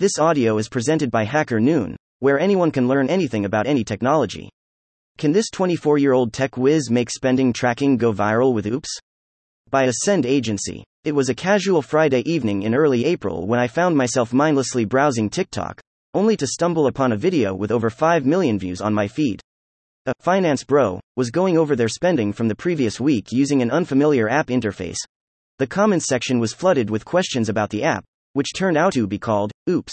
This audio is presented by Hacker Noon, where anyone can learn anything about any technology. Can this 24 year old tech whiz make spending tracking go viral with Oops? By Ascend Agency. It was a casual Friday evening in early April when I found myself mindlessly browsing TikTok, only to stumble upon a video with over 5 million views on my feed. A finance bro was going over their spending from the previous week using an unfamiliar app interface. The comments section was flooded with questions about the app, which turned out to be called Oops.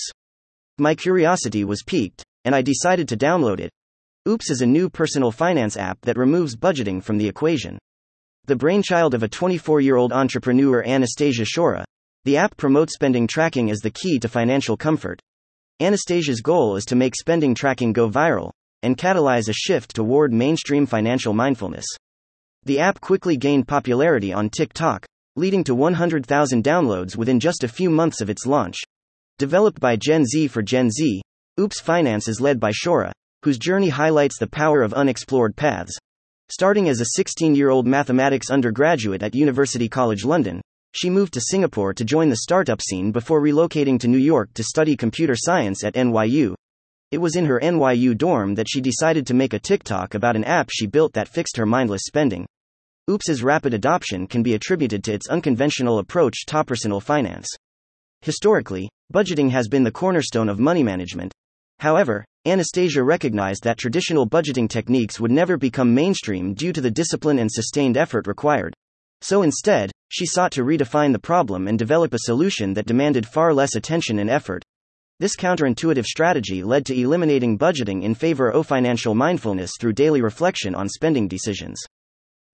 My curiosity was piqued, and I decided to download it. Oops is a new personal finance app that removes budgeting from the equation. The brainchild of a 24 year old entrepreneur Anastasia Shaura, the app promotes spending tracking as the key to financial comfort. Anastasia's goal is to make spending tracking go viral and catalyze a shift toward mainstream financial mindfulness. The app quickly gained popularity on TikTok, leading to 100,000 downloads within just a few months of its launch. Developed by Gen Z for Gen Z, Oops Finance is led by Shaura, whose journey highlights the power of unexplored paths. Starting as a 16 year old mathematics undergraduate at University College London, she moved to Singapore to join the startup scene before relocating to New York to study computer science at NYU. It was in her NYU dorm that she decided to make a TikTok about an app she built that fixed her mindless spending. Oops's rapid adoption can be attributed to its unconventional approach to personal finance. Historically, budgeting has been the cornerstone of money management. However, Anastasia recognized that traditional budgeting techniques would never become mainstream due to the discipline and sustained effort required. So instead, she sought to redefine the problem and develop a solution that demanded far less attention and effort. This counterintuitive strategy led to eliminating budgeting in favor of financial mindfulness through daily reflection on spending decisions.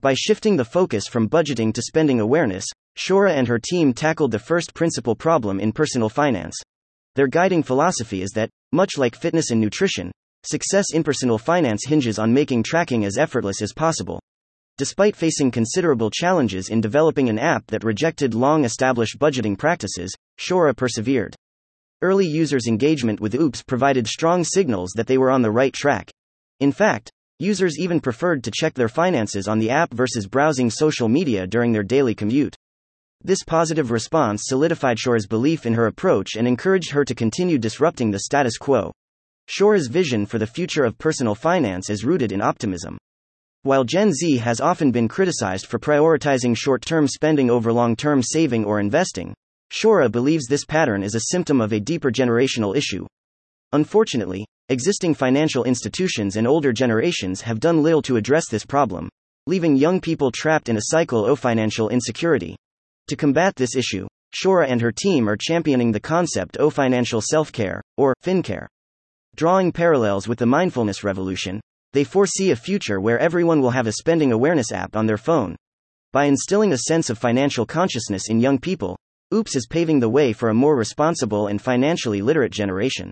By shifting the focus from budgeting to spending awareness, Shaura and her team tackled the first principal problem in personal finance. Their guiding philosophy is that, much like fitness and nutrition, success in personal finance hinges on making tracking as effortless as possible. Despite facing considerable challenges in developing an app that rejected long established budgeting practices, Shaura persevered. Early users' engagement with Oops provided strong signals that they were on the right track. In fact, Users even preferred to check their finances on the app versus browsing social media during their daily commute. This positive response solidified Shaura's belief in her approach and encouraged her to continue disrupting the status quo. Shaura's vision for the future of personal finance is rooted in optimism. While Gen Z has often been criticized for prioritizing short term spending over long term saving or investing, Shaura believes this pattern is a symptom of a deeper generational issue. Unfortunately, Existing financial institutions and older generations have done little to address this problem, leaving young people trapped in a cycle of financial insecurity. To combat this issue, Shaura and her team are championing the concept of financial self care, or FinCare. Drawing parallels with the mindfulness revolution, they foresee a future where everyone will have a spending awareness app on their phone. By instilling a sense of financial consciousness in young people, OOPS is paving the way for a more responsible and financially literate generation.